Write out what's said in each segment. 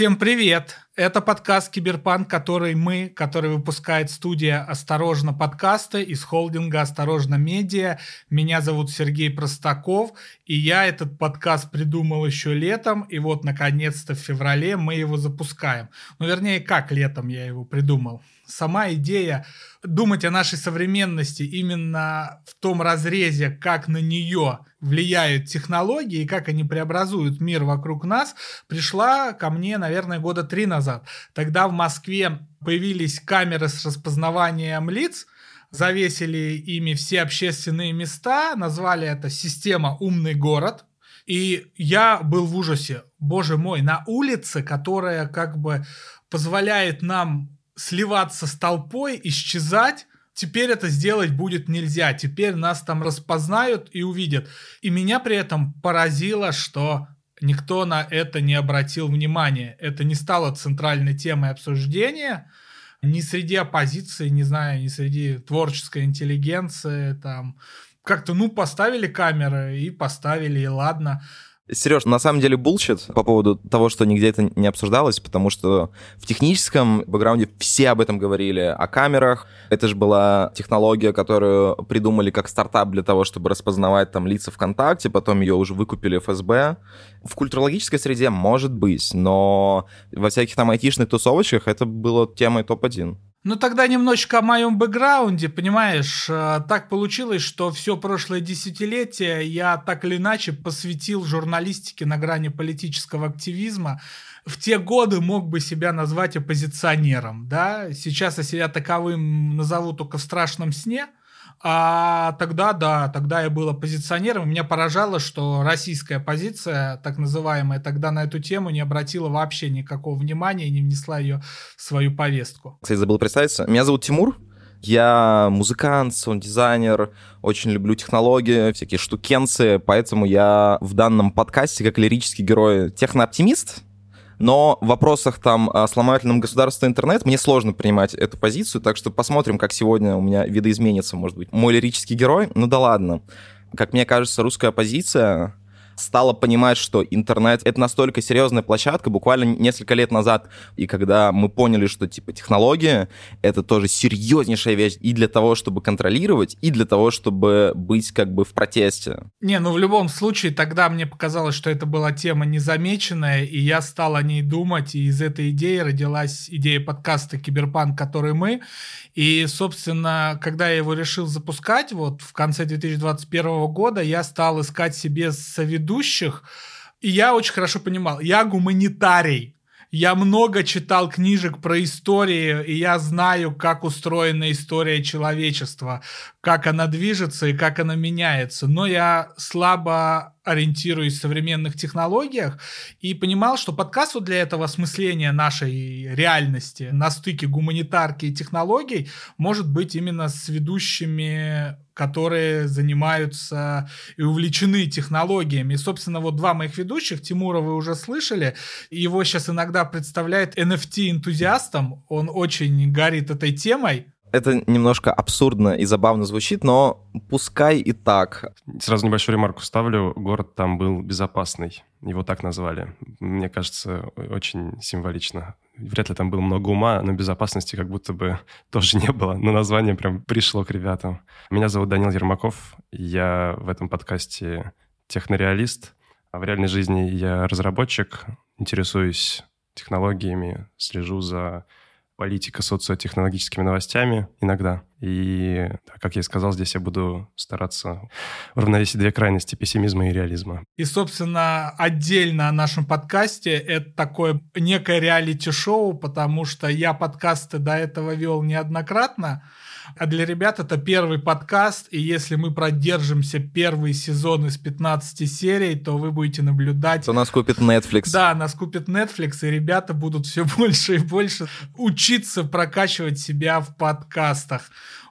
Всем привет! Это подкаст Киберпанк, который мы, который выпускает студия «Осторожно подкасты» из холдинга «Осторожно медиа». Меня зовут Сергей Простаков, и я этот подкаст придумал еще летом, и вот, наконец-то, в феврале мы его запускаем. Ну, вернее, как летом я его придумал? Сама идея думать о нашей современности именно в том разрезе, как на нее влияют технологии и как они преобразуют мир вокруг нас, пришла ко мне, наверное, года три назад. Тогда в Москве появились камеры с распознаванием лиц, завесили ими все общественные места, назвали это «Система умный город», и я был в ужасе. Боже мой, на улице, которая как бы позволяет нам сливаться с толпой, исчезать, теперь это сделать будет нельзя. Теперь нас там распознают и увидят. И меня при этом поразило, что никто на это не обратил внимания. Это не стало центральной темой обсуждения ни среди оппозиции, не знаю, ни среди творческой интеллигенции. Там как-то, ну, поставили камеры и поставили, и ладно. Сереж, на самом деле bullshit по поводу того, что нигде это не обсуждалось, потому что в техническом бэкграунде все об этом говорили, о камерах. Это же была технология, которую придумали как стартап для того, чтобы распознавать там лица ВКонтакте, потом ее уже выкупили ФСБ. В культурологической среде может быть, но во всяких там айтишных тусовочках это было темой топ-1. Ну тогда немножечко о моем бэкграунде, понимаешь, э, так получилось, что все прошлое десятилетие я так или иначе посвятил журналистике на грани политического активизма. В те годы мог бы себя назвать оппозиционером, да, сейчас я себя таковым назову только в страшном сне – а тогда, да, тогда я был оппозиционером. Меня поражало, что российская оппозиция, так называемая, тогда на эту тему не обратила вообще никакого внимания и не внесла ее в свою повестку. Кстати, забыл представиться. Меня зовут Тимур. Я музыкант, саунд-дизайнер, очень люблю технологии, всякие штукенцы, поэтому я в данном подкасте как лирический герой технооптимист, но в вопросах там о сломательном государстве интернет мне сложно принимать эту позицию, так что посмотрим, как сегодня у меня видоизменится, может быть, мой лирический герой. Ну да ладно. Как мне кажется, русская оппозиция стала понимать, что интернет — это настолько серьезная площадка, буквально несколько лет назад, и когда мы поняли, что, типа, технология — это тоже серьезнейшая вещь и для того, чтобы контролировать, и для того, чтобы быть, как бы, в протесте. Не, ну, в любом случае, тогда мне показалось, что это была тема незамеченная, и я стал о ней думать, и из этой идеи родилась идея подкаста «Киберпанк», который мы, и, собственно, когда я его решил запускать, вот в конце 2021 года, я стал искать себе соведущих, и я очень хорошо понимал, я гуманитарий, я много читал книжек про историю, и я знаю, как устроена история человечества, как она движется и как она меняется. Но я слабо ориентируюсь в современных технологиях и понимал, что подкаст вот для этого осмысления нашей реальности на стыке гуманитарки и технологий может быть именно с ведущими которые занимаются и увлечены технологиями. И, собственно, вот два моих ведущих, Тимура вы уже слышали, его сейчас иногда представляет NFT-энтузиастом, он очень горит этой темой, это немножко абсурдно и забавно звучит, но пускай и так. Сразу небольшую ремарку ставлю. Город там был безопасный. Его так назвали. Мне кажется, очень символично. Вряд ли там было много ума, но безопасности как будто бы тоже не было. Но название прям пришло к ребятам. Меня зовут Данил Ермаков. Я в этом подкасте технореалист. А в реальной жизни я разработчик, интересуюсь технологиями, слежу за политика социотехнологическими новостями иногда. И, как я и сказал, здесь я буду стараться уравновесить две крайности пессимизма и реализма. И, собственно, отдельно о нашем подкасте это такое некое реалити-шоу, потому что я подкасты до этого вел неоднократно, а для ребят это первый подкаст, и если мы продержимся первый сезон из 15 серий, то вы будете наблюдать... То нас купит Netflix. Да, нас купит Netflix, и ребята будут все больше и больше учиться прокачивать себя в подкастах.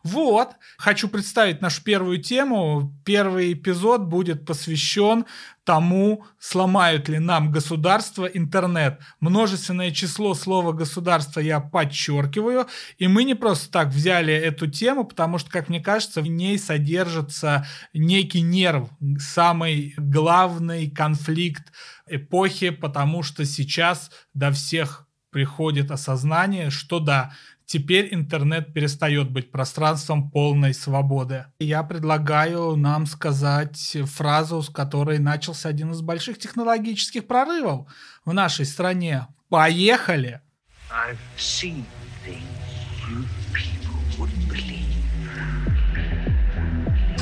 Вот, хочу представить нашу первую тему. Первый эпизод будет посвящен тому, сломают ли нам государство интернет. Множественное число слова государство я подчеркиваю, и мы не просто так взяли эту тему, потому что, как мне кажется, в ней содержится некий нерв, самый главный конфликт эпохи, потому что сейчас до всех приходит осознание, что да, теперь интернет перестает быть пространством полной свободы. Я предлагаю нам сказать фразу, с которой начался один из больших технологических прорывов в нашей стране. Поехали!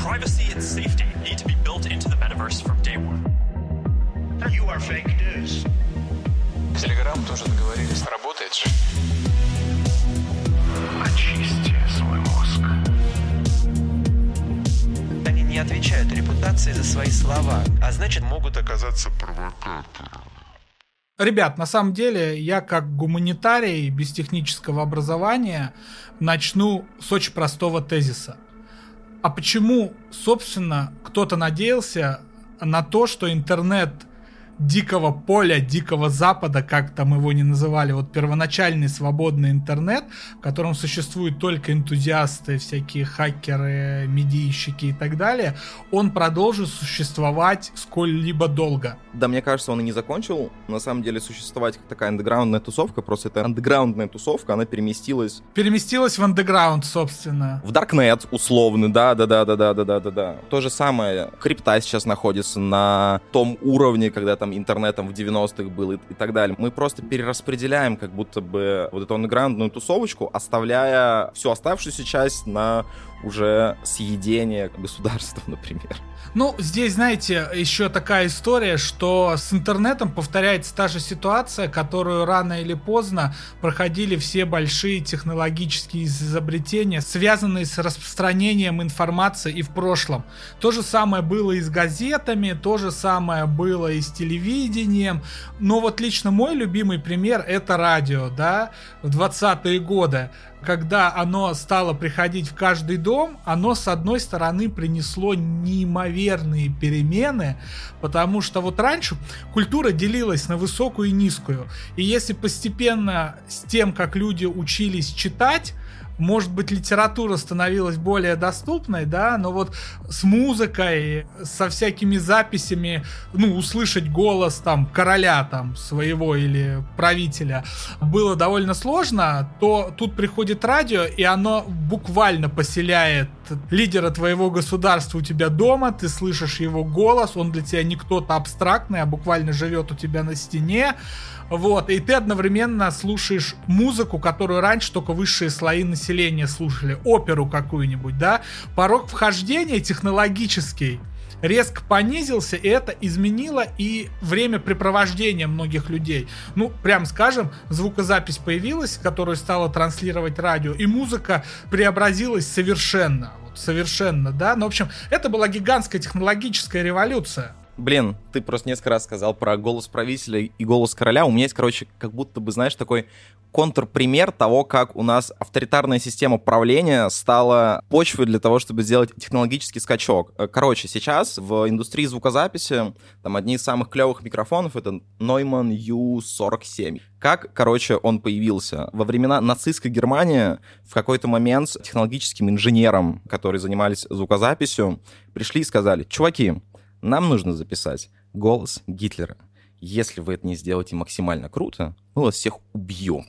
Privacy and safety need to be built into the metaverse from day one. You are fake news. Телеграм тоже договорились. Работает же. Очисти свой мозг. Они не отвечают репутации за свои слова, а значит могут оказаться провокатором. Ребят, на самом деле, я как гуманитарий без технического образования начну с очень простого тезиса. А почему, собственно, кто-то надеялся на то, что интернет дикого поля, дикого запада, как там его не называли, вот первоначальный свободный интернет, в котором существуют только энтузиасты, всякие хакеры, медийщики и так далее, он продолжит существовать сколь-либо долго. Да, мне кажется, он и не закончил, на самом деле, существовать как такая андеграундная тусовка, просто это андеграундная тусовка, она переместилась... Переместилась в андеграунд, собственно. В Даркнет, условно, да-да-да-да-да-да-да-да. То же самое, крипта сейчас находится на том уровне, когда там там интернетом в 90-х был и, и так далее. Мы просто перераспределяем как будто бы вот эту андеграундную тусовочку, оставляя всю оставшуюся часть на уже съедение государства, например. Ну, здесь, знаете, еще такая история, что с интернетом повторяется та же ситуация, которую рано или поздно проходили все большие технологические изобретения, связанные с распространением информации и в прошлом. То же самое было и с газетами, то же самое было и с телевидением. Но вот лично мой любимый пример это радио, да, в 20-е годы когда оно стало приходить в каждый дом, оно с одной стороны принесло неимоверные перемены, потому что вот раньше культура делилась на высокую и низкую. И если постепенно с тем, как люди учились читать, может быть, литература становилась более доступной, да, но вот с музыкой, со всякими записями, ну, услышать голос там короля там своего или правителя было довольно сложно, то тут приходит радио, и оно буквально поселяет лидера твоего государства у тебя дома, ты слышишь его голос, он для тебя не кто-то абстрактный, а буквально живет у тебя на стене, вот, и ты одновременно слушаешь музыку, которую раньше только высшие слои населения слушали, оперу какую-нибудь, да, порог вхождения технологический резко понизился, и это изменило и время препровождения многих людей. Ну, прям скажем, звукозапись появилась, которую стала транслировать радио, и музыка преобразилась совершенно. Вот, совершенно, да. Ну, в общем, это была гигантская технологическая революция. Блин, ты просто несколько раз сказал про голос правителя и голос короля. У меня есть, короче, как будто бы, знаешь, такой контрпример того, как у нас авторитарная система правления стала почвой для того, чтобы сделать технологический скачок. Э, короче, сейчас в индустрии звукозаписи там одни из самых клевых микрофонов — это Neumann U47. Как, короче, он появился? Во времена нацистской Германии в какой-то момент технологическим инженерам, которые занимались звукозаписью, пришли и сказали, чуваки, нам нужно записать голос Гитлера. Если вы это не сделаете максимально круто, мы вас всех убьем.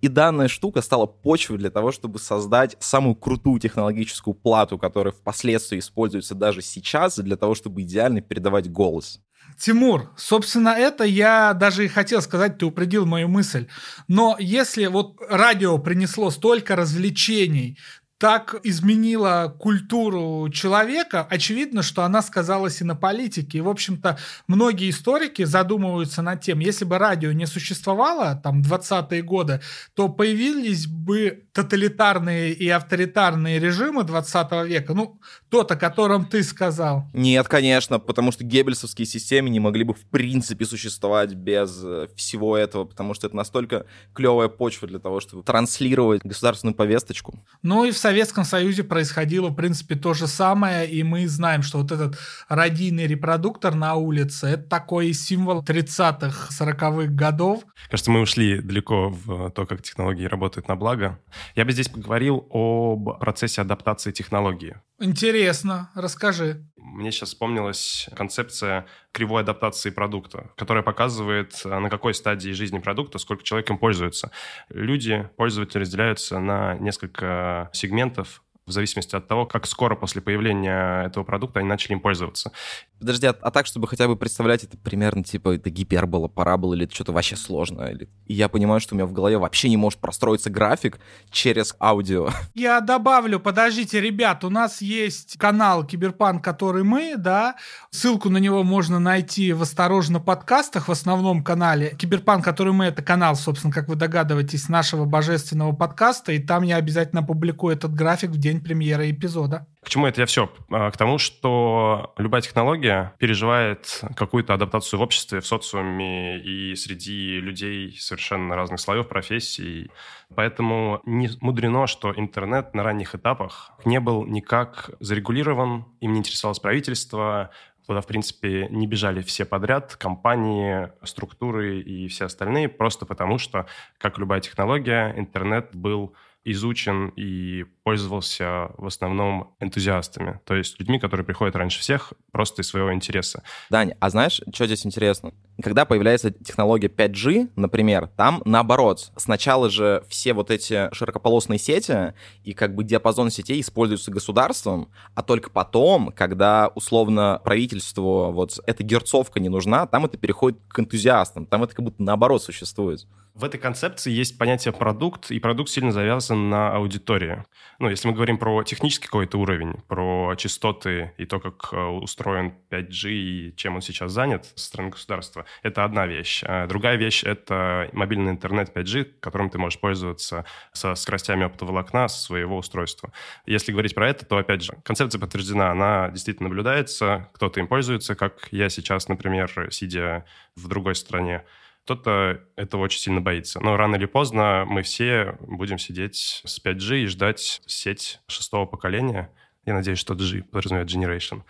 И данная штука стала почвой для того, чтобы создать самую крутую технологическую плату, которая впоследствии используется даже сейчас, для того, чтобы идеально передавать голос. Тимур, собственно, это я даже и хотел сказать, ты упредил мою мысль. Но если вот радио принесло столько развлечений, так изменила культуру человека, очевидно, что она сказалась и на политике. И, в общем-то, многие историки задумываются над тем, если бы радио не существовало, там, 20-е годы, то появились бы тоталитарные и авторитарные режимы 20 века. Ну, тот, о котором ты сказал. Нет, конечно, потому что геббельсовские системы не могли бы в принципе существовать без э, всего этого, потому что это настолько клевая почва для того, чтобы транслировать государственную повесточку. Ну и в Советском Союзе происходило, в принципе, то же самое, и мы знаем, что вот этот радийный репродуктор на улице, это такой символ 30-х, 40-х годов. Кажется, мы ушли далеко в то, как технологии работают на благо. Я бы здесь поговорил об процессе адаптации технологии. Интересно, расскажи. Мне сейчас вспомнилась концепция кривой адаптации продукта, которая показывает, э, на какой стадии жизни продукта, сколько человек им пользуется. Люди, пользователи разделяются на несколько сегментов в зависимости от того, как скоро после появления этого продукта они начали им пользоваться. Подожди, а, а так, чтобы хотя бы представлять это примерно, типа, это гипербола, парабола или это что-то вообще сложное? Или... И я понимаю, что у меня в голове вообще не может простроиться график через аудио. Я добавлю, подождите, ребят, у нас есть канал Киберпанк, который мы, да, ссылку на него можно найти в «Осторожно» подкастах, в основном канале. Киберпанк, который мы, это канал, собственно, как вы догадываетесь, нашего божественного подкаста, и там я обязательно публикую этот график в день премьеры эпизода. К чему это я все? А, к тому, что любая технология переживает какую-то адаптацию в обществе, в социуме и среди людей совершенно разных слоев, профессий. Поэтому не мудрено, что интернет на ранних этапах не был никак зарегулирован, им не интересовалось правительство, Туда, в принципе, не бежали все подряд, компании, структуры и все остальные, просто потому что, как любая технология, интернет был изучен и пользовался в основном энтузиастами, то есть людьми, которые приходят раньше всех просто из своего интереса. Дань, а знаешь, что здесь интересно? Когда появляется технология 5G, например, там наоборот. Сначала же все вот эти широкополосные сети и как бы диапазон сетей используются государством, а только потом, когда условно правительству вот эта герцовка не нужна, там это переходит к энтузиастам, там это как будто наоборот существует. В этой концепции есть понятие продукт, и продукт сильно завязан на аудитории. Ну, если мы говорим про технический какой-то уровень, про частоты и то, как э, устроен 5G и чем он сейчас занят со стороны государства, это одна вещь. А другая вещь — это мобильный интернет 5G, которым ты можешь пользоваться со скоростями оптоволокна своего устройства. Если говорить про это, то, опять же, концепция подтверждена, она действительно наблюдается, кто-то им пользуется, как я сейчас, например, сидя в другой стране, кто-то этого очень сильно боится. Но рано или поздно мы все будем сидеть с 5G и ждать сеть шестого поколения. Я надеюсь, что G подразумевает Generation.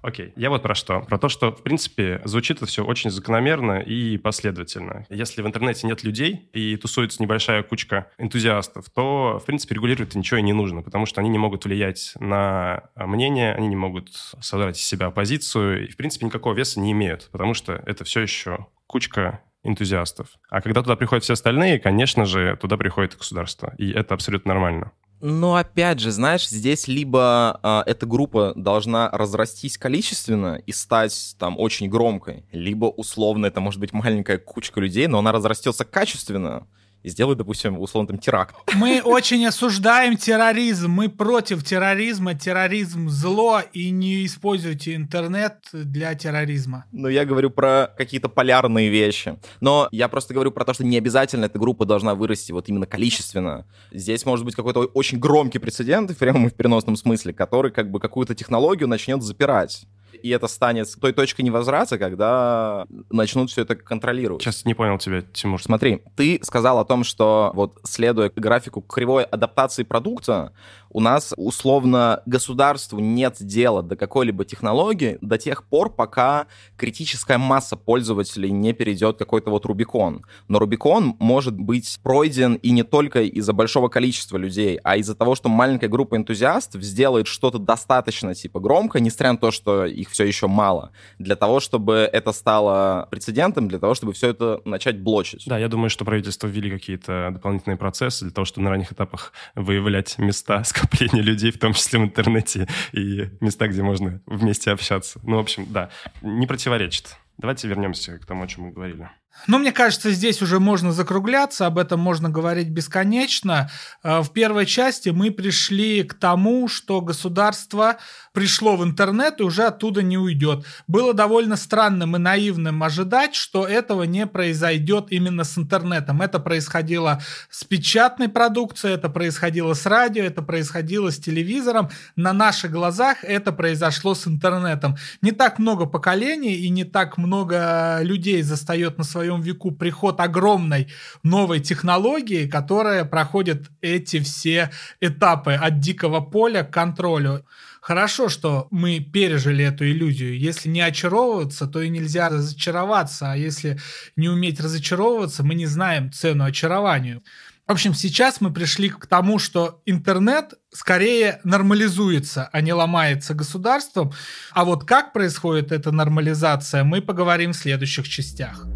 Окей, я вот про что. Про то, что, в принципе, звучит это все очень закономерно и последовательно. Если в интернете нет людей и тусуется небольшая кучка энтузиастов, то, в принципе, регулировать ничего и не нужно, потому что они не могут влиять на мнение, они не могут создать из себя оппозицию и, в принципе, никакого веса не имеют, потому что это все еще кучка энтузиастов. А когда туда приходят все остальные, конечно же, туда приходит государство. И это абсолютно нормально. Но опять же, знаешь, здесь либо э, эта группа должна разрастись количественно и стать там очень громкой, либо условно это может быть маленькая кучка людей, но она разрастется качественно и сделают, допустим, условно там теракт. Мы очень осуждаем терроризм, мы против терроризма, терроризм зло, и не используйте интернет для терроризма. Но я говорю про какие-то полярные вещи. Но я просто говорю про то, что не обязательно эта группа должна вырасти вот именно количественно. Здесь может быть какой-то очень громкий прецедент, и в переносном смысле, который как бы какую-то технологию начнет запирать и это станет той точкой невозврата, когда начнут все это контролировать. Сейчас не понял тебя, Тимур. Смотри, ты сказал о том, что вот следуя графику кривой адаптации продукта, у нас условно государству нет дела до какой-либо технологии до тех пор, пока критическая масса пользователей не перейдет какой-то вот Рубикон. Но Рубикон может быть пройден и не только из-за большого количества людей, а из-за того, что маленькая группа энтузиастов сделает что-то достаточно типа громко, несмотря на то, что их все еще мало, для того, чтобы это стало прецедентом, для того, чтобы все это начать блочить. Да, я думаю, что правительство ввели какие-то дополнительные процессы для того, чтобы на ранних этапах выявлять места, с скопление людей, в том числе в интернете, и места, где можно вместе общаться. Ну, в общем, да, не противоречит. Давайте вернемся к тому, о чем мы говорили. Ну, мне кажется, здесь уже можно закругляться, об этом можно говорить бесконечно. Э, в первой части мы пришли к тому, что государство пришло в интернет и уже оттуда не уйдет. Было довольно странным и наивным ожидать, что этого не произойдет именно с интернетом. Это происходило с печатной продукцией, это происходило с радио, это происходило с телевизором. На наших глазах это произошло с интернетом. Не так много поколений и не так много людей застает на своей своем веку приход огромной новой технологии, которая проходит эти все этапы от дикого поля к контролю. Хорошо, что мы пережили эту иллюзию. Если не очаровываться, то и нельзя разочароваться. А если не уметь разочаровываться, мы не знаем цену очарованию. В общем, сейчас мы пришли к тому, что интернет скорее нормализуется, а не ломается государством. А вот как происходит эта нормализация, мы поговорим в следующих частях.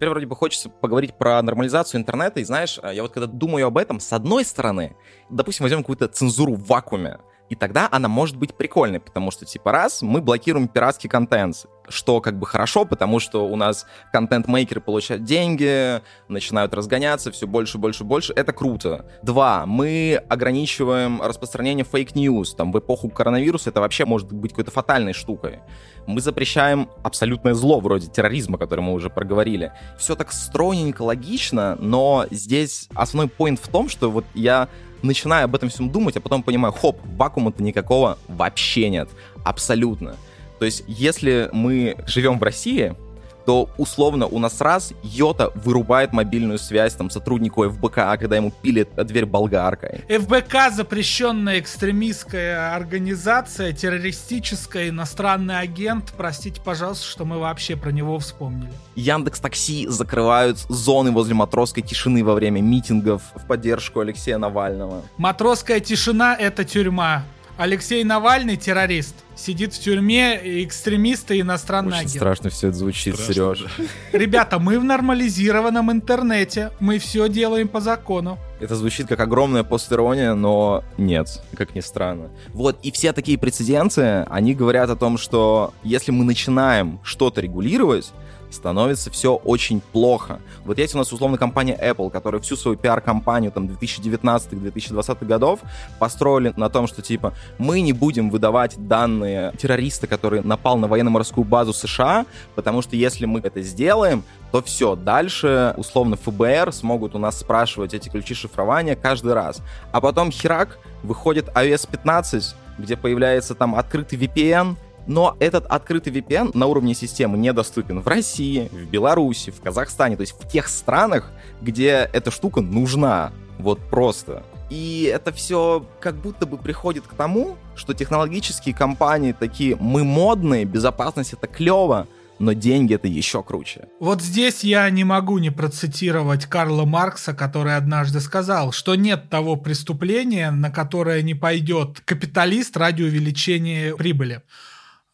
Теперь вроде бы хочется поговорить про нормализацию интернета, и знаешь, я вот когда думаю об этом, с одной стороны, допустим, возьмем какую-то цензуру в вакууме, и тогда она может быть прикольной, потому что, типа, раз, мы блокируем пиратский контент, что как бы хорошо, потому что у нас контент-мейкеры получают деньги, начинают разгоняться все больше, больше, больше. Это круто. Два, мы ограничиваем распространение fake news. Там в эпоху коронавируса это вообще может быть какой-то фатальной штукой. Мы запрещаем абсолютное зло, вроде терроризма, который мы уже проговорили. Все так стройненько, логично, но здесь основной поинт в том, что вот я начинаю об этом всем думать, а потом понимаю, хоп, вакуума-то никакого вообще нет. Абсолютно. То есть, если мы живем в России, то условно у нас раз Йота вырубает мобильную связь там сотруднику ФБК, а когда ему пилит дверь болгаркой. ФБК запрещенная экстремистская организация, террористическая, иностранный агент. Простите, пожалуйста, что мы вообще про него вспомнили. Яндекс Такси закрывают зоны возле матросской тишины во время митингов в поддержку Алексея Навального. Матросская тишина — это тюрьма. Алексей Навальный террорист. Сидит в тюрьме, экстремисты и иностранный Очень агент. страшно все это звучит, Страшно, Сереж. Ребята, мы в нормализированном интернете. Мы все делаем по закону. Это звучит как огромная постерония, но нет, как ни странно. Вот, и все такие прецеденты, они говорят о том, что если мы начинаем что-то регулировать, становится все очень плохо. Вот есть у нас условно компания Apple, которая всю свою пиар-компанию там 2019-2020 годов построили на том, что типа мы не будем выдавать данные террориста, который напал на военно-морскую базу США, потому что если мы это сделаем, то все, дальше условно ФБР смогут у нас спрашивать эти ключи шифрования каждый раз. А потом херак, выходит iOS 15, где появляется там открытый VPN, но этот открытый VPN на уровне системы недоступен в России, в Беларуси, в Казахстане, то есть в тех странах, где эта штука нужна. Вот просто. И это все как будто бы приходит к тому, что технологические компании такие, мы модные, безопасность это клево, но деньги это еще круче. Вот здесь я не могу не процитировать Карла Маркса, который однажды сказал, что нет того преступления, на которое не пойдет капиталист ради увеличения прибыли.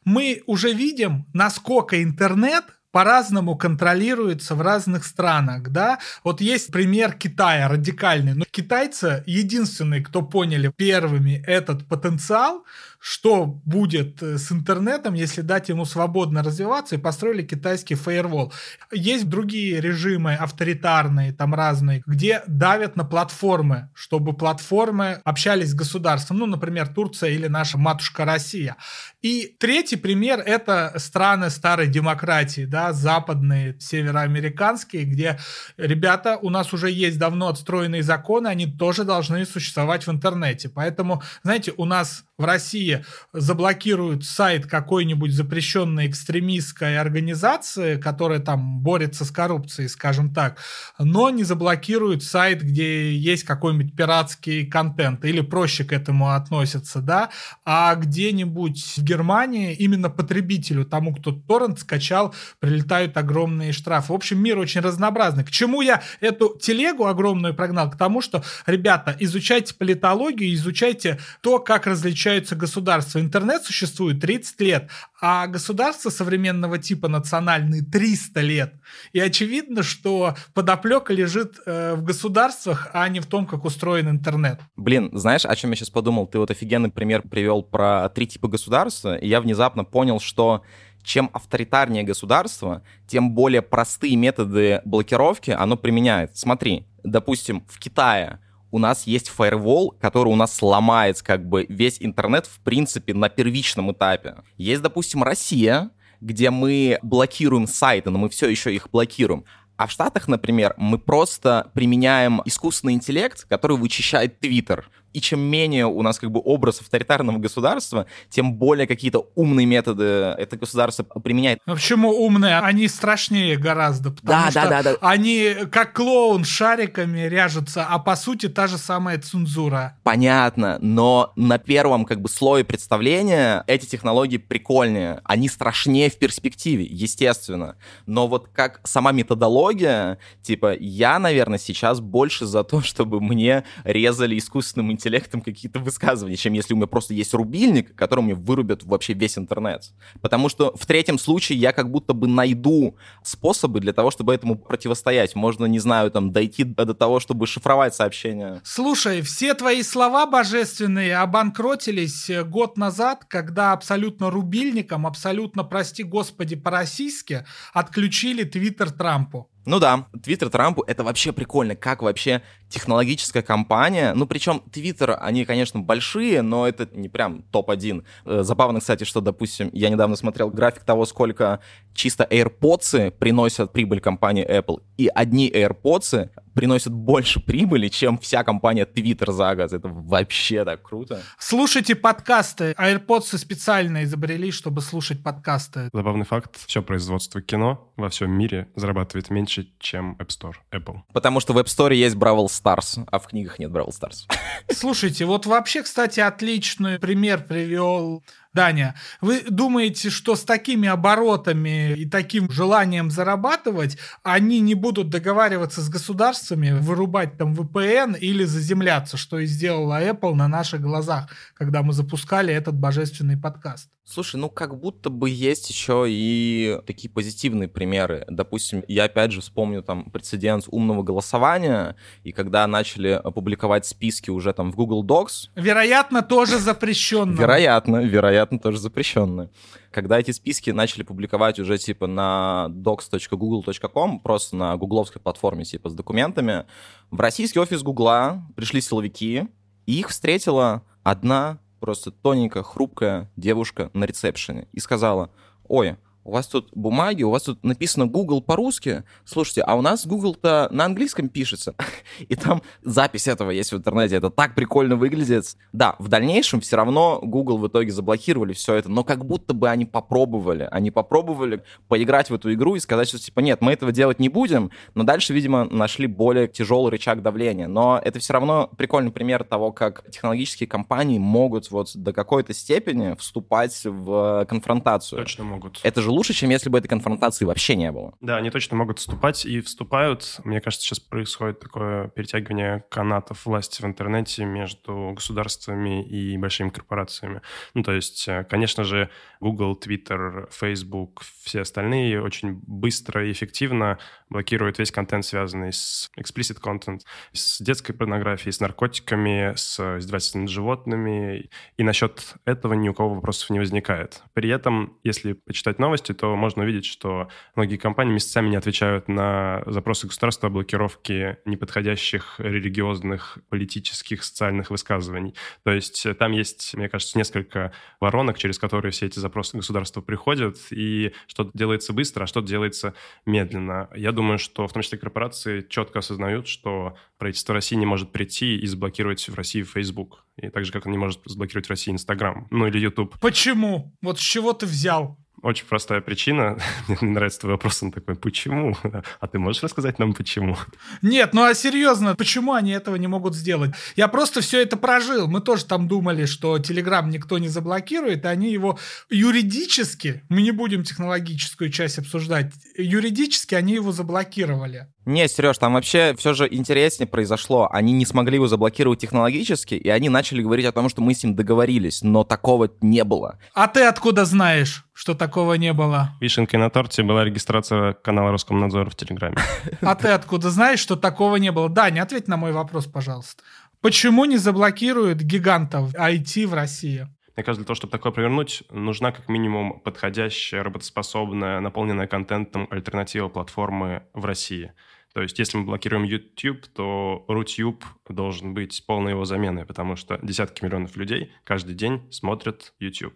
Мы уже видим, насколько интернет по-разному контролируется в разных странах, да. Вот есть пример Китая радикальный, но китайцы единственные, кто поняли первыми этот потенциал, что будет э, с интернетом, если дать ему свободно развиваться, и построили китайский фаервол. Есть другие режимы авторитарные, там разные, где давят на платформы, чтобы платформы общались с государством. Ну, например, Турция или наша матушка Россия. И третий пример — это страны старой демократии, да, западные, североамериканские, где, ребята, у нас уже есть давно отстроенные законы, они тоже должны существовать в интернете. Поэтому, знаете, у нас в России заблокируют сайт какой-нибудь запрещенной экстремистской организации, которая там борется с коррупцией, скажем так, но не заблокируют сайт, где есть какой-нибудь пиратский контент, или проще к этому относятся, да, а где-нибудь в Германии именно потребителю, тому, кто торрент скачал, прилетают огромные штрафы. В общем, мир очень разнообразный. К чему я эту телегу огромную прогнал? К тому, что, ребята, изучайте политологию, изучайте то, как различаются государства. Интернет существует 30 лет, а государства современного типа национальные 300 лет. И очевидно, что подоплека лежит э, в государствах, а не в том, как устроен интернет. Блин, знаешь, о чем я сейчас подумал? Ты вот офигенный пример привел про три типа государства, и я внезапно понял, что чем авторитарнее государство, тем более простые методы блокировки оно применяет. Смотри, допустим, в Китае у нас есть фаервол, который у нас сломает как бы весь интернет в принципе на первичном этапе. Есть, допустим, Россия, где мы блокируем сайты, но мы все еще их блокируем. А в Штатах, например, мы просто применяем искусственный интеллект, который вычищает Твиттер. И чем менее у нас как бы образ авторитарного государства, тем более какие-то умные методы это государство применяет. Ну, почему умные? Они страшнее гораздо, потому Да, что да, да, да. они как клоун шариками ряжутся, а по сути та же самая цензура. Понятно, но на первом как бы слое представления эти технологии прикольнее, они страшнее в перспективе, естественно. Но вот как сама методология, типа, я, наверное, сейчас больше за то, чтобы мне резали искусственным интеллектом какие-то высказывания, чем если у меня просто есть рубильник, который мне вырубят вообще весь интернет. Потому что в третьем случае я как будто бы найду способы для того, чтобы этому противостоять. Можно, не знаю, там, дойти до того, чтобы шифровать сообщения. Слушай, все твои слова божественные обанкротились э, год назад, когда абсолютно рубильником, абсолютно, прости господи, по-российски отключили твиттер Трампу. Ну да, Твиттер Трампу это вообще прикольно, как вообще технологическая компания, ну причем Твиттер, они, конечно, большие, но это не прям топ-1. Э, Забавно, кстати, что, допустим, я недавно смотрел график того, сколько чисто AirPods приносят прибыль компании Apple, и одни AirPods приносят больше прибыли, чем вся компания Twitter за год. Это вообще так круто. Слушайте подкасты. AirPods специально изобрели, чтобы слушать подкасты. Забавный факт. Все производство кино во всем мире зарабатывает меньше, чем App Store, Apple. Потому что в App Store есть Бравл Старс, а в книгах нет Бравл Старс. Слушайте, вот вообще, кстати, отличный пример привел Даня. Вы думаете, что с такими оборотами и таким желанием зарабатывать они не будут договариваться с государствами, вырубать там VPN или заземляться, что и сделала Apple на наших глазах, когда мы запускали этот божественный подкаст? Слушай, ну как будто бы есть еще и такие позитивные примеры. Допустим, я опять же вспомню там прецедент умного голосования, и когда начали публиковать списки уже там в Google Docs. Вероятно, тоже запрещенно. Вероятно, вероятно, тоже запрещенно. Когда эти списки начали публиковать уже типа на docs.google.com, просто на гугловской платформе типа с документами, в российский офис Гугла пришли силовики, и их встретила одна просто тоненькая, хрупкая девушка на ресепшене и сказала, ой, у вас тут бумаги, у вас тут написано Google по-русски. Слушайте, а у нас Google-то на английском пишется. И там запись этого есть в интернете. Это так прикольно выглядит. Да, в дальнейшем все равно Google в итоге заблокировали все это, но как будто бы они попробовали. Они попробовали поиграть в эту игру и сказать, что типа нет, мы этого делать не будем, но дальше, видимо, нашли более тяжелый рычаг давления. Но это все равно прикольный пример того, как технологические компании могут вот до какой-то степени вступать в конфронтацию. Точно могут. Это же лучше, чем если бы этой конфронтации вообще не было. Да, они точно могут вступать и вступают. Мне кажется, сейчас происходит такое перетягивание канатов власти в интернете между государствами и большими корпорациями. Ну, то есть, э, конечно же, Google, Twitter, Facebook, все остальные очень быстро и эффективно блокируют весь контент, связанный с explicit content, с детской порнографией, с наркотиками, с издевательством над животными. И насчет этого ни у кого вопросов не возникает. При этом, если почитать новости, то можно увидеть, что многие компании месяцами не отвечают на запросы государства о блокировке неподходящих религиозных, политических, социальных высказываний. То есть там есть, мне кажется, несколько воронок, через которые все эти запросы государства приходят, и что-то делается быстро, а что-то делается медленно. Я думаю, что в том числе корпорации четко осознают, что правительство России не может прийти и заблокировать в России Facebook. И так же, как он не может заблокировать в России Instagram, ну или YouTube. Почему? Вот с чего ты взял? Очень простая причина. Мне нравится твой вопрос, он такой, почему? А ты можешь рассказать нам, почему? Нет, ну а серьезно, почему они этого не могут сделать? Я просто все это прожил. Мы тоже там думали, что Телеграм никто не заблокирует, и они его юридически, мы не будем технологическую часть обсуждать, юридически они его заблокировали. Не, Сереж, там вообще все же интереснее произошло. Они не смогли его заблокировать технологически, и они начали говорить о том, что мы с ним договорились, но такого не было. А ты откуда знаешь, что такого не было? Вишенкой на торте была регистрация канала Роскомнадзора в Телеграме. А ты откуда знаешь, что такого не было? Да, не ответь на мой вопрос, пожалуйста. Почему не заблокируют гигантов IT в России? Мне кажется, для того, чтобы такое провернуть, нужна как минимум подходящая, работоспособная, наполненная контентом альтернатива платформы в России. То есть, если мы блокируем YouTube, то Рутюб должен быть полной его заменой, потому что десятки миллионов людей каждый день смотрят YouTube.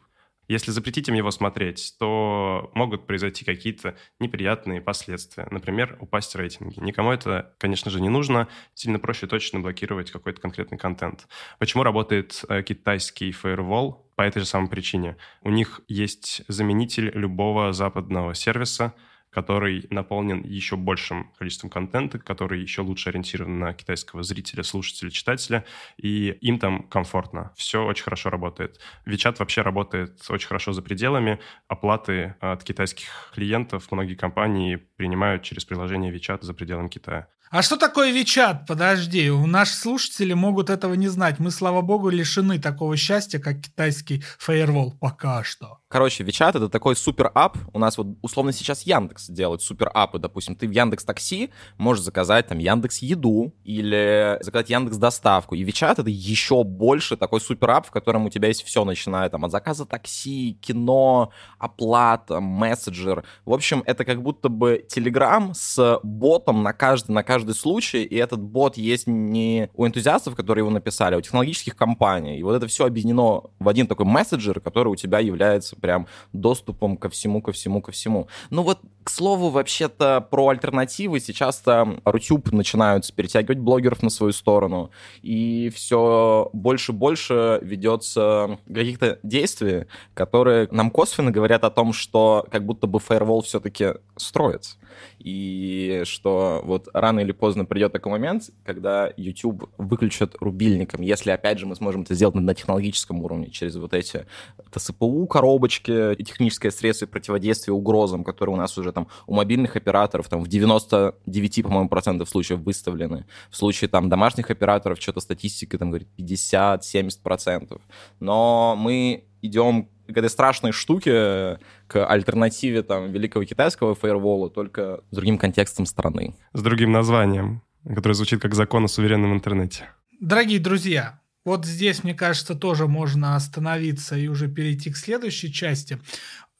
Если запретить им его смотреть, то могут произойти какие-то неприятные последствия. Например, упасть рейтинги. Никому это, конечно же, не нужно. Сильно проще точно блокировать какой-то конкретный контент. Почему работает э, китайский firewall? По этой же самой причине. У них есть заменитель любого западного сервиса — который наполнен еще большим количеством контента, который еще лучше ориентирован на китайского зрителя, слушателя, читателя, и им там комфортно. Все очень хорошо работает. WeChat вообще работает очень хорошо за пределами. Оплаты от китайских клиентов многие компании принимают через приложение WeChat за пределами Китая. А что такое Вичат? Подожди, у наши слушатели могут этого не знать. Мы, слава богу, лишены такого счастья, как китайский фаервол пока что. Короче, Вичат это такой супер ап. У нас вот условно сейчас Яндекс делает супер апы. Допустим, ты в Яндекс Такси можешь заказать там Яндекс Еду или заказать Яндекс Доставку. И Вичат это еще больше такой супер ап, в котором у тебя есть все, начиная там от заказа такси, кино, оплата, мессенджер. В общем, это как будто бы Телеграм с ботом на каждый, на каждый случай. И этот бот есть не у энтузиастов, которые его написали, а у технологических компаний. И вот это все объединено в один такой мессенджер, который у тебя является прям доступом ко всему, ко всему, ко всему. Ну вот, к слову, вообще-то про альтернативы сейчас-то Рутюб начинают перетягивать блогеров на свою сторону, и все больше и больше ведется каких-то действий, которые нам косвенно говорят о том, что как будто бы фаервол все-таки строится. И что вот рано или поздно придет такой момент, когда YouTube выключат рубильником, если, опять же, мы сможем это сделать на технологическом уровне, через вот эти ТСПУ, коробочки, техническое средство противодействия угрозам, которые у нас уже там у мобильных операторов там в 99, по-моему, процентов случаев выставлены. В случае там домашних операторов что-то статистика там говорит 50-70 процентов. Но мы идем к этой страшной штуке, к альтернативе там великого китайского фаервола, только с другим контекстом страны. С другим названием, которое звучит как закон о суверенном интернете. Дорогие друзья, вот здесь, мне кажется, тоже можно остановиться и уже перейти к следующей части.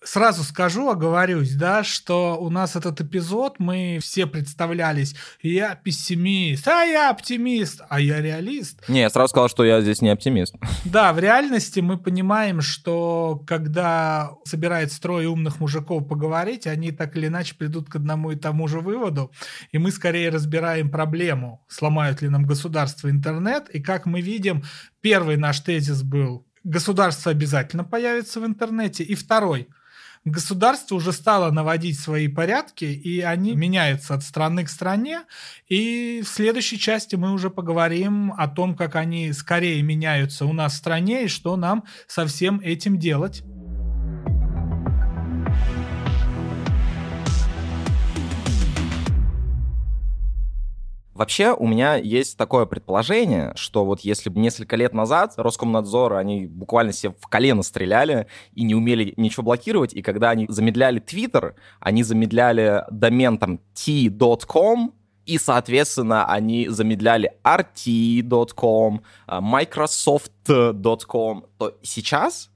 Сразу скажу, оговорюсь, да, что у нас этот эпизод, мы все представлялись, я пессимист, а я оптимист, а я реалист. Не, я сразу сказал, что я здесь не оптимист. Да, в реальности мы понимаем, что когда собирает строй умных мужиков поговорить, они так или иначе придут к одному и тому же выводу, и мы скорее разбираем проблему, сломают ли нам государство интернет, и как мы видим, первый наш тезис был, государство обязательно появится в интернете, и второй – государство уже стало наводить свои порядки, и они меняются от страны к стране. И в следующей части мы уже поговорим о том, как они скорее меняются у нас в стране и что нам со всем этим делать. Вообще, у меня есть такое предположение, что вот если бы несколько лет назад Роскомнадзор, они буквально себе в колено стреляли и не умели ничего блокировать, и когда они замедляли Twitter, они замедляли домен там t.com, и, соответственно, они замедляли rt.com, а, microsoft.com, то сейчас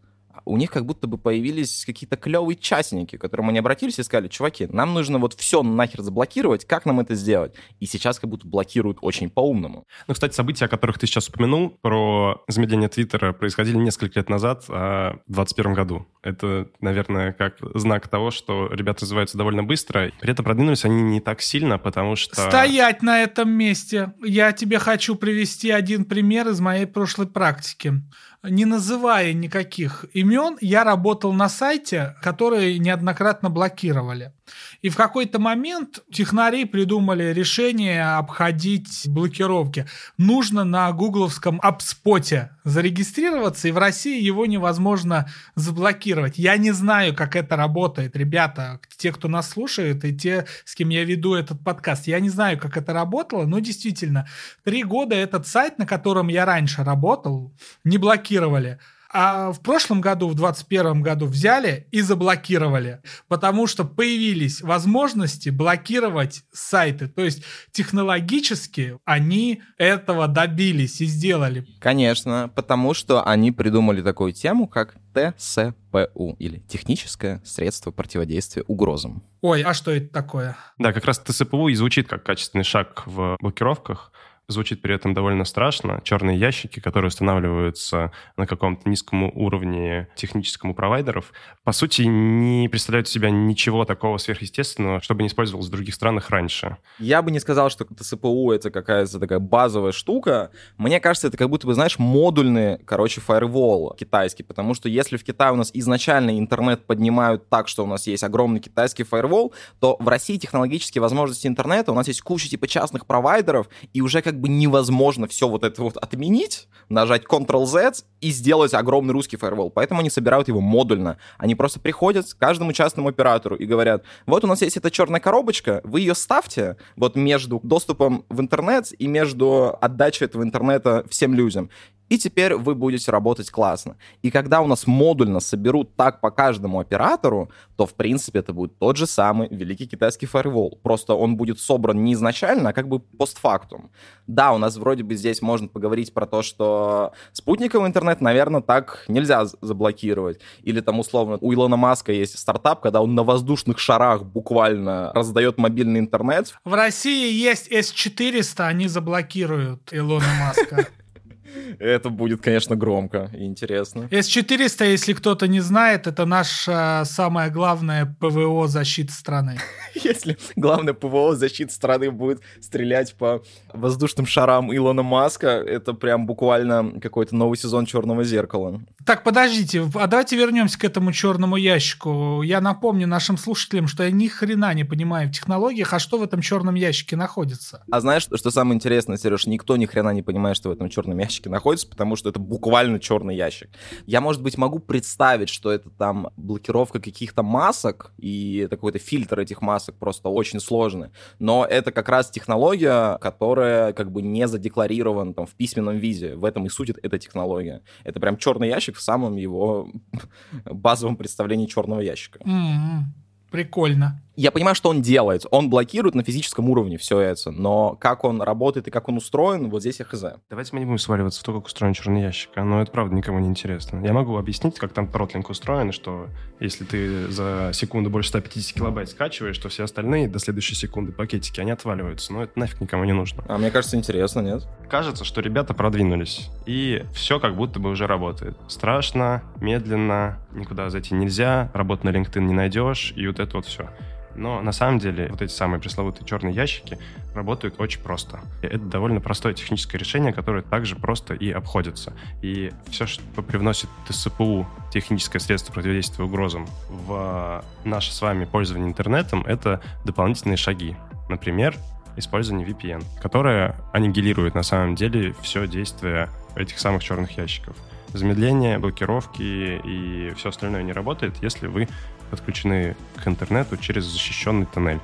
у них как будто бы появились какие-то клевые частники, к которым они обратились и сказали, чуваки, нам нужно вот все нахер заблокировать, как нам это сделать? И сейчас как будто блокируют очень по-умному. Ну, кстати, события, о которых ты сейчас упомянул, про замедление Твиттера, происходили несколько лет назад, а в 2021 году. Это, наверное, как знак того, что ребята развиваются довольно быстро. При этом продвинулись они не так сильно, потому что... Стоять на этом месте! Я тебе хочу привести один пример из моей прошлой практики не называя никаких имен, я работал на сайте, который неоднократно блокировали. И в какой-то момент технари придумали решение обходить блокировки. Нужно на гугловском апспоте зарегистрироваться, и в России его невозможно заблокировать. Я не знаю, как это работает, ребята, те, кто нас слушает, и те, с кем я веду этот подкаст. Я не знаю, как это работало, но действительно, три года этот сайт, на котором я раньше работал, не блокировали. А в прошлом году, в 2021 году взяли и заблокировали, потому что появились возможности блокировать сайты. То есть технологически они этого добились и сделали. Конечно, потому что они придумали такую тему, как ТСПУ, или Техническое средство противодействия угрозам. Ой, а что это такое? Да, как раз ТСПУ и звучит как качественный шаг в блокировках, звучит при этом довольно страшно. Черные ящики, которые устанавливаются на каком-то низком уровне техническому провайдеров, по сути, не представляют из себя ничего такого сверхъестественного, чтобы не использовалось в других странах раньше. Я бы не сказал, что ТСПУ — это какая-то такая базовая штука. Мне кажется, это как будто бы, знаешь, модульный, короче, фаервол китайский, потому что если в Китае у нас изначально интернет поднимают так, что у нас есть огромный китайский фаервол, то в России технологические возможности интернета, у нас есть куча типа частных провайдеров, и уже как бы невозможно все вот это вот отменить, нажать Ctrl-Z и сделать огромный русский фаервол. Поэтому они собирают его модульно. Они просто приходят к каждому частному оператору и говорят, вот у нас есть эта черная коробочка, вы ее ставьте вот между доступом в интернет и между отдачей этого интернета всем людям и теперь вы будете работать классно. И когда у нас модульно соберут так по каждому оператору, то, в принципе, это будет тот же самый великий китайский фаервол. Просто он будет собран не изначально, а как бы постфактум. Да, у нас вроде бы здесь можно поговорить про то, что спутниковый интернет, наверное, так нельзя заблокировать. Или там, условно, у Илона Маска есть стартап, когда он на воздушных шарах буквально раздает мобильный интернет. В России есть S400, они заблокируют Илона Маска. Это будет, конечно, громко и интересно. С-400, если кто-то не знает, это наша самая главная ПВО защиты страны. Если главное ПВО защиты страны будет стрелять по воздушным шарам Илона Маска, это прям буквально какой-то новый сезон Черного зеркала. Так, подождите, а давайте вернемся к этому черному ящику. Я напомню нашим слушателям, что я ни хрена не понимаю в технологиях, а что в этом черном ящике находится? А знаешь, что самое интересное, Сереж, никто ни хрена не понимает, что в этом черном ящике находится, потому что это буквально черный ящик. Я, может быть, могу представить, что это там блокировка каких-то масок, и это какой-то фильтр этих масок просто очень сложный. Но это как раз технология, которая как бы не задекларирована там в письменном виде. В этом и суть эта технология. Это прям черный ящик в самом его базовом представлении черного ящика. Mm-hmm. Прикольно. Я понимаю, что он делает. Он блокирует на физическом уровне все это, но как он работает и как он устроен, вот здесь я хз. Давайте мы не будем сваливаться в то, как устроен черный ящик. Но это правда никому не интересно. Я могу объяснить, как там тротлинг устроен, что если ты за секунду больше 150 килобайт скачиваешь, то все остальные до следующей секунды пакетики, они отваливаются. Но это нафиг никому не нужно. А мне кажется, интересно, нет? Кажется, что ребята продвинулись. И все как будто бы уже работает. Страшно, медленно, никуда зайти нельзя, работу на LinkedIn не найдешь, и вот это вот все. Но на самом деле вот эти самые пресловутые черные ящики работают очень просто. Это довольно простое техническое решение, которое также просто и обходится. И все, что привносит ТСПУ, техническое средство противодействия угрозам, в наше с вами пользование интернетом, это дополнительные шаги. Например, использование VPN, которое аннигилирует на самом деле все действие этих самых черных ящиков. Замедление, блокировки и все остальное не работает, если вы подключены к интернету через защищенный тоннель.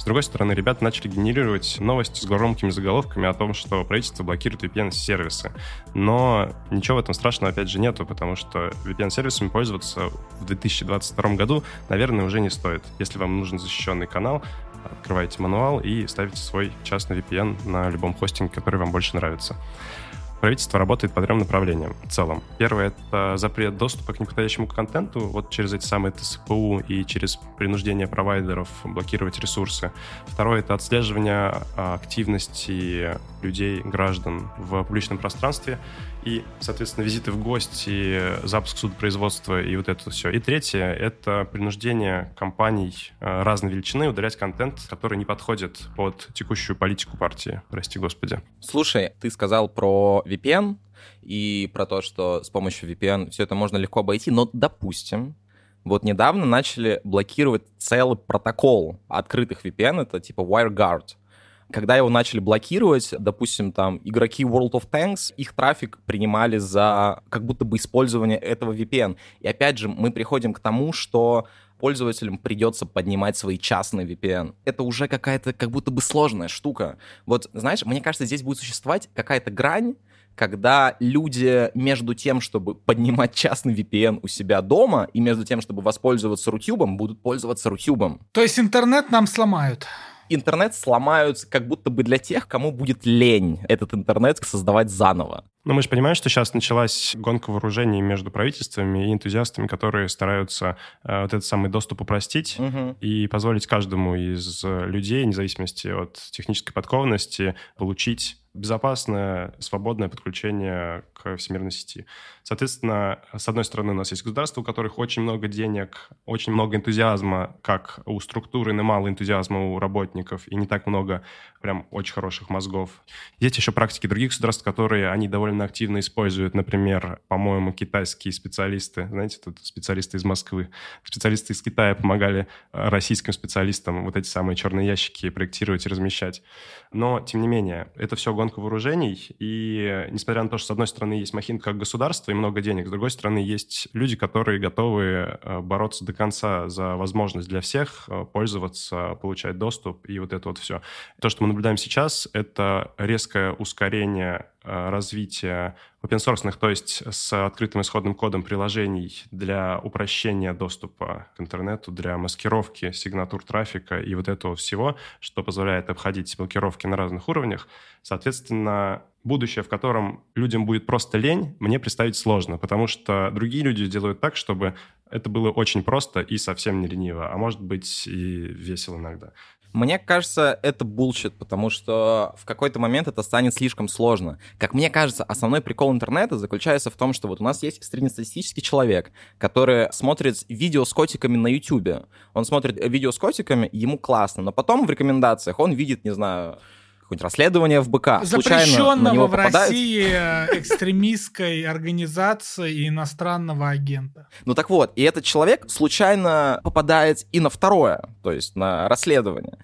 С другой стороны, ребята начали генерировать новости с громкими заголовками о том, что правительство блокирует VPN-сервисы. Но ничего в этом страшного, опять же, нету, потому что VPN-сервисами пользоваться в 2022 году, наверное, уже не стоит. Если вам нужен защищенный канал, открываете мануал и ставите свой частный VPN на любом хостинге, который вам больше нравится. Правительство работает по трем направлениям в целом. Первое — это запрет доступа к неподходящему контенту, вот через эти самые ТСПУ и через принуждение провайдеров блокировать ресурсы. Второе — это отслеживание а, активности людей, граждан в публичном пространстве и, соответственно, визиты в гости, запуск судопроизводства и вот это все. И третье — это принуждение компаний э, разной величины удалять контент, который не подходит под текущую политику партии, прости господи. Слушай, ты сказал про VPN и про то, что с помощью VPN все это можно легко обойти, но допустим, вот недавно начали блокировать целый протокол открытых VPN, это типа WireGuard. Когда его начали блокировать, допустим, там, игроки World of Tanks, их трафик принимали за как будто бы использование этого VPN. И опять же, мы приходим к тому, что пользователям придется поднимать свои частные VPN. Это уже какая-то как будто бы сложная штука. Вот, знаешь, мне кажется, здесь будет существовать какая-то грань, когда люди между тем, чтобы поднимать частный VPN у себя дома, и между тем, чтобы воспользоваться Рутюбом, будут пользоваться Рутюбом. То есть интернет нам сломают? Интернет сломают как будто бы для тех, кому будет лень этот интернет создавать заново. Но мы же понимаем, что сейчас началась гонка вооружений между правительствами и энтузиастами, которые стараются э, вот этот самый доступ упростить угу. и позволить каждому из людей, вне зависимости от технической подкованности, получить безопасное, свободное подключение к всемирной сети. Соответственно, с одной стороны, у нас есть государства, у которых очень много денег, очень много энтузиазма, как у структуры, но мало энтузиазма у работников, и не так много прям очень хороших мозгов. Есть еще практики других государств, которые они довольно активно используют. Например, по-моему, китайские специалисты, знаете, тут специалисты из Москвы, специалисты из Китая помогали российским специалистам вот эти самые черные ящики проектировать и размещать. Но, тем не менее, это все гонка вооружений, и несмотря на то, что, с одной стороны, есть Махин как государство и много денег, с другой стороны, есть люди, которые готовы э, бороться до конца за возможность для всех э, пользоваться, получать доступ и вот это вот все. То, что мы наблюдаем сейчас, это резкое ускорение Э, развития open-source, то есть с открытым исходным кодом приложений для упрощения доступа к интернету, для маскировки сигнатур трафика и вот этого всего, что позволяет обходить блокировки на разных уровнях. Соответственно, будущее, в котором людям будет просто лень, мне представить сложно, потому что другие люди делают так, чтобы это было очень просто и совсем не лениво, а может быть и весело иногда. Мне кажется, это bullshit, потому что в какой-то момент это станет слишком сложно. Как мне кажется, основной прикол интернета заключается в том, что вот у нас есть среднестатистический человек, который смотрит видео с котиками на YouTube. Он смотрит видео с котиками, ему классно, но потом в рекомендациях он видит, не знаю, какое-нибудь расследование ФБК. Запрещенного в России экстремистской организации и иностранного агента. Ну так вот, и этот человек случайно попадает и на второе, то есть на расследование.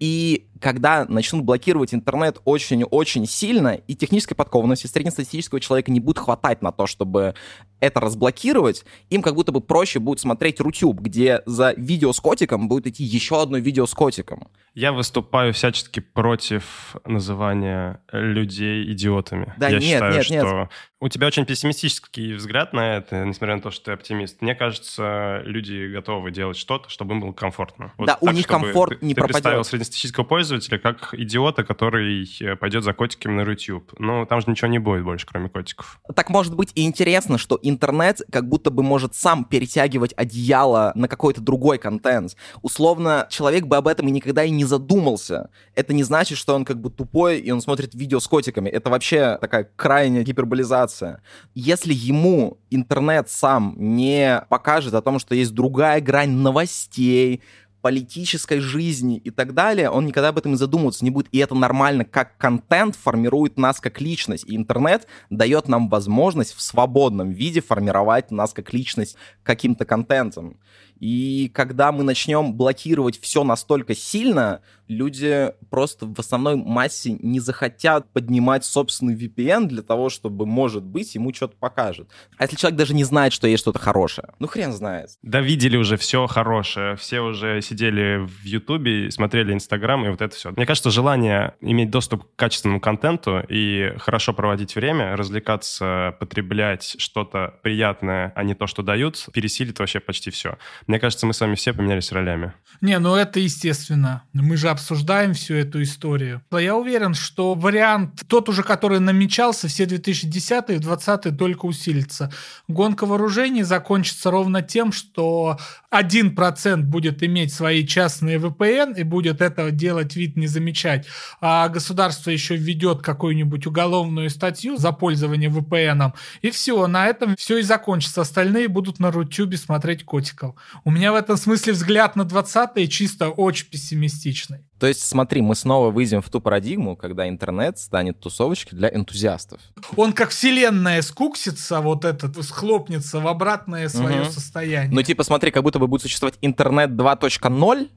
И когда начнут блокировать интернет очень-очень сильно, и технической подкованности среднестатистического человека не будет хватать на то, чтобы это разблокировать, им как будто бы проще будет смотреть Рутюб, где за видео с котиком будет идти еще одно видео с котиком. Я выступаю всячески против называния людей идиотами. Да, Я нет, считаю, нет, что нет. у тебя очень пессимистический взгляд на это, несмотря на то, что ты оптимист. Мне кажется, люди готовы делать что-то, чтобы им было комфортно. Вот да, у них комфорт ты, не ты пропадет. представил среднестатистического пользователя как идиота, который э, пойдет за котиками на YouTube. Ну, там же ничего не будет больше, кроме котиков. Так может быть и интересно, что интернет как будто бы может сам перетягивать одеяло на какой-то другой контент. Условно, человек бы об этом и никогда и не задумался. Это не значит, что он как бы тупой, и он смотрит видео с котиками. Это вообще такая крайняя гиперболизация. Если ему интернет сам не покажет о том, что есть другая грань новостей, политической жизни и так далее, он никогда об этом и задумываться не будет. И это нормально, как контент формирует нас как личность. И интернет дает нам возможность в свободном виде формировать нас как личность каким-то контентом. И когда мы начнем блокировать все настолько сильно, люди просто в основной массе не захотят поднимать собственный VPN для того, чтобы, может быть, ему что-то покажет. А если человек даже не знает, что есть что-то хорошее? Ну, хрен знает. Да видели уже все хорошее. Все уже сидели в Ютубе, смотрели Инстаграм и вот это все. Мне кажется, желание иметь доступ к качественному контенту и хорошо проводить время, развлекаться, потреблять что-то приятное, а не то, что дают, пересилит вообще почти все. Мне кажется, мы с вами все поменялись ролями. Не, ну это естественно. Мы же обсуждаем всю эту историю. Но я уверен, что вариант, тот уже, который намечался, все 2010-е и 20-е только усилится. Гонка вооружений закончится ровно тем, что 1% будет иметь свои частные VPN и будет этого делать вид не замечать, а государство еще введет какую-нибудь уголовную статью за пользование VPN, и все, на этом все и закончится. Остальные будут на Рутюбе смотреть котиков. У меня в этом смысле взгляд на 20-е чисто очень пессимистичный. То есть, смотри, мы снова выйдем в ту парадигму, когда интернет станет тусовочкой для энтузиастов. Он как вселенная скуксится, вот этот, схлопнется в обратное свое угу. состояние. Ну, типа, смотри, как будто бы будет существовать интернет 2.0,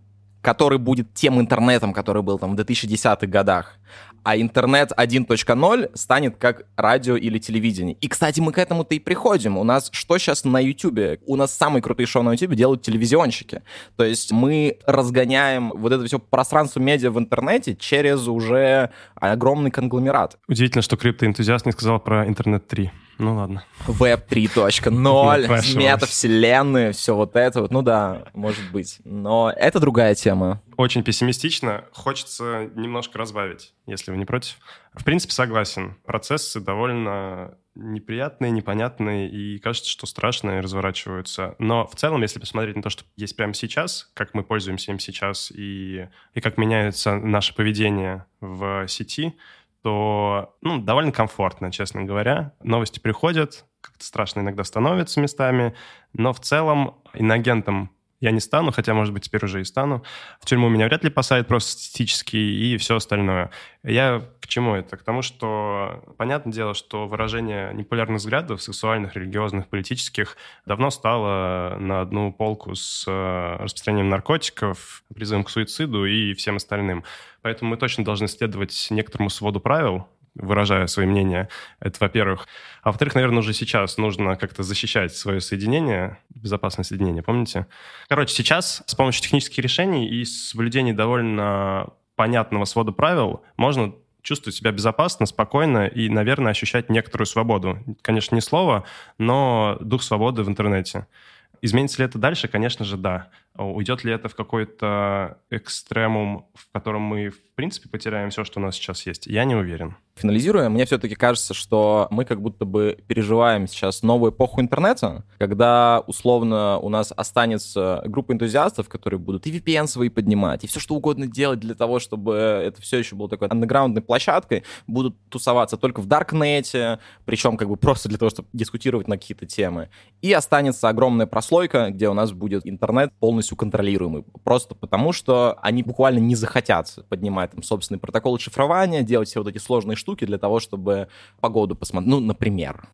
который будет тем интернетом, который был там в 2010-х годах а интернет 1.0 станет как радио или телевидение. И, кстати, мы к этому-то и приходим. У нас что сейчас на YouTube? У нас самые крутые шоу на YouTube делают телевизионщики. То есть мы разгоняем вот это все пространство медиа в интернете через уже огромный конгломерат. Удивительно, что криптоэнтузиаст не сказал про интернет 3. Ну ладно. Web 3.0, метавселенные, все вот это вот. Ну да, может быть. Но это другая тема. Очень пессимистично. Хочется немножко разбавить, если вы не против. В принципе, согласен. Процессы довольно неприятные, непонятные и кажется, что страшные разворачиваются. Но в целом, если посмотреть на то, что есть прямо сейчас, как мы пользуемся им сейчас и, и как меняется наше поведение в сети, что ну, довольно комфортно, честно говоря. Новости приходят, как-то страшно иногда становится местами, но в целом иногентом я не стану, хотя, может быть, теперь уже и стану. В тюрьму меня вряд ли посадят просто статистически и все остальное. Я к чему это? К тому, что понятное дело, что выражение непопулярных взглядов, сексуальных, религиозных, политических, давно стало на одну полку с э, распространением наркотиков, призывом к суициду и всем остальным. Поэтому мы точно должны следовать некоторому своду правил, выражая свои мнения. Это, во-первых. А во-вторых, наверное, уже сейчас нужно как-то защищать свое соединение, безопасное соединение, помните? Короче, сейчас с помощью технических решений и соблюдения довольно понятного свода правил можно чувствовать себя безопасно, спокойно и, наверное, ощущать некоторую свободу. Конечно, не слово, но дух свободы в интернете. Изменится ли это дальше? Конечно же, да. Уйдет ли это в какой-то экстремум, в котором мы, в принципе, потеряем все, что у нас сейчас есть? Я не уверен. Финализируя, мне все-таки кажется, что мы как будто бы переживаем сейчас новую эпоху интернета, когда условно у нас останется группа энтузиастов, которые будут и VPN свои поднимать, и все что угодно делать для того, чтобы это все еще было такой андеграундной площадкой, будут тусоваться только в Даркнете, причем как бы просто для того, чтобы дискутировать на какие-то темы. И останется огромная прослойка, где у нас будет интернет полностью контролируемый, просто потому что они буквально не захотят поднимать там собственный протокол шифрования, делать все вот эти сложные штуки для того, чтобы погоду посмотреть. Ну, например.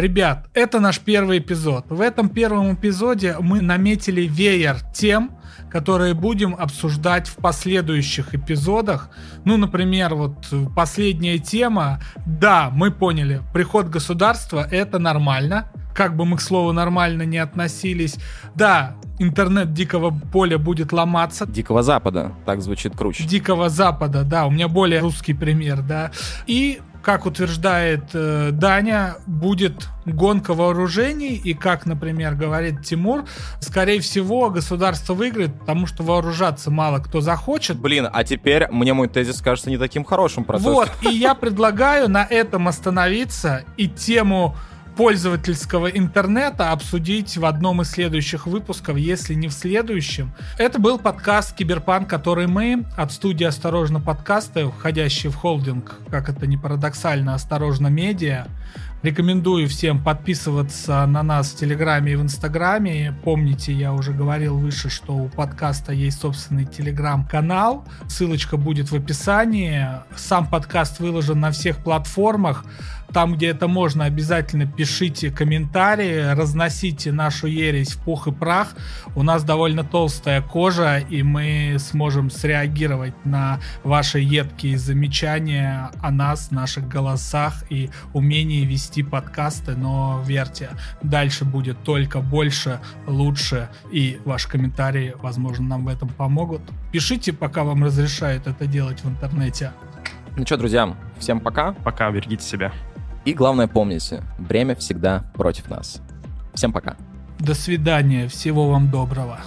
Ребят, это наш первый эпизод. В этом первом эпизоде мы наметили веер тем, которые будем обсуждать в последующих эпизодах. Ну, например, вот последняя тема. Да, мы поняли, приход государства это нормально. Как бы мы к слову нормально не относились. Да, интернет дикого поля будет ломаться. Дикого Запада, так звучит круче. Дикого Запада, да, у меня более русский пример, да. И как утверждает э, Даня, будет гонка вооружений, и как, например, говорит Тимур, скорее всего, государство выиграет, потому что вооружаться мало кто захочет. Блин, а теперь мне мой тезис кажется не таким хорошим процессом. Вот, и я предлагаю на этом остановиться и тему пользовательского интернета обсудить в одном из следующих выпусков, если не в следующем. Это был подкаст Киберпанк, который мы от студии «Осторожно подкасты», входящий в холдинг, как это не парадоксально, «Осторожно медиа», Рекомендую всем подписываться на нас в Телеграме и в Инстаграме. Помните, я уже говорил выше, что у подкаста есть собственный Телеграм-канал. Ссылочка будет в описании. Сам подкаст выложен на всех платформах. Там, где это можно, обязательно пишите комментарии, разносите нашу ересь в пух и прах. У нас довольно толстая кожа, и мы сможем среагировать на ваши едкие замечания о нас, наших голосах и умении вести подкасты. Но верьте, дальше будет только больше, лучше, и ваши комментарии, возможно, нам в этом помогут. Пишите, пока вам разрешают это делать в интернете. Ну что, друзья, всем пока. Пока, берегите себя. И главное помните, время всегда против нас. Всем пока. До свидания, всего вам доброго.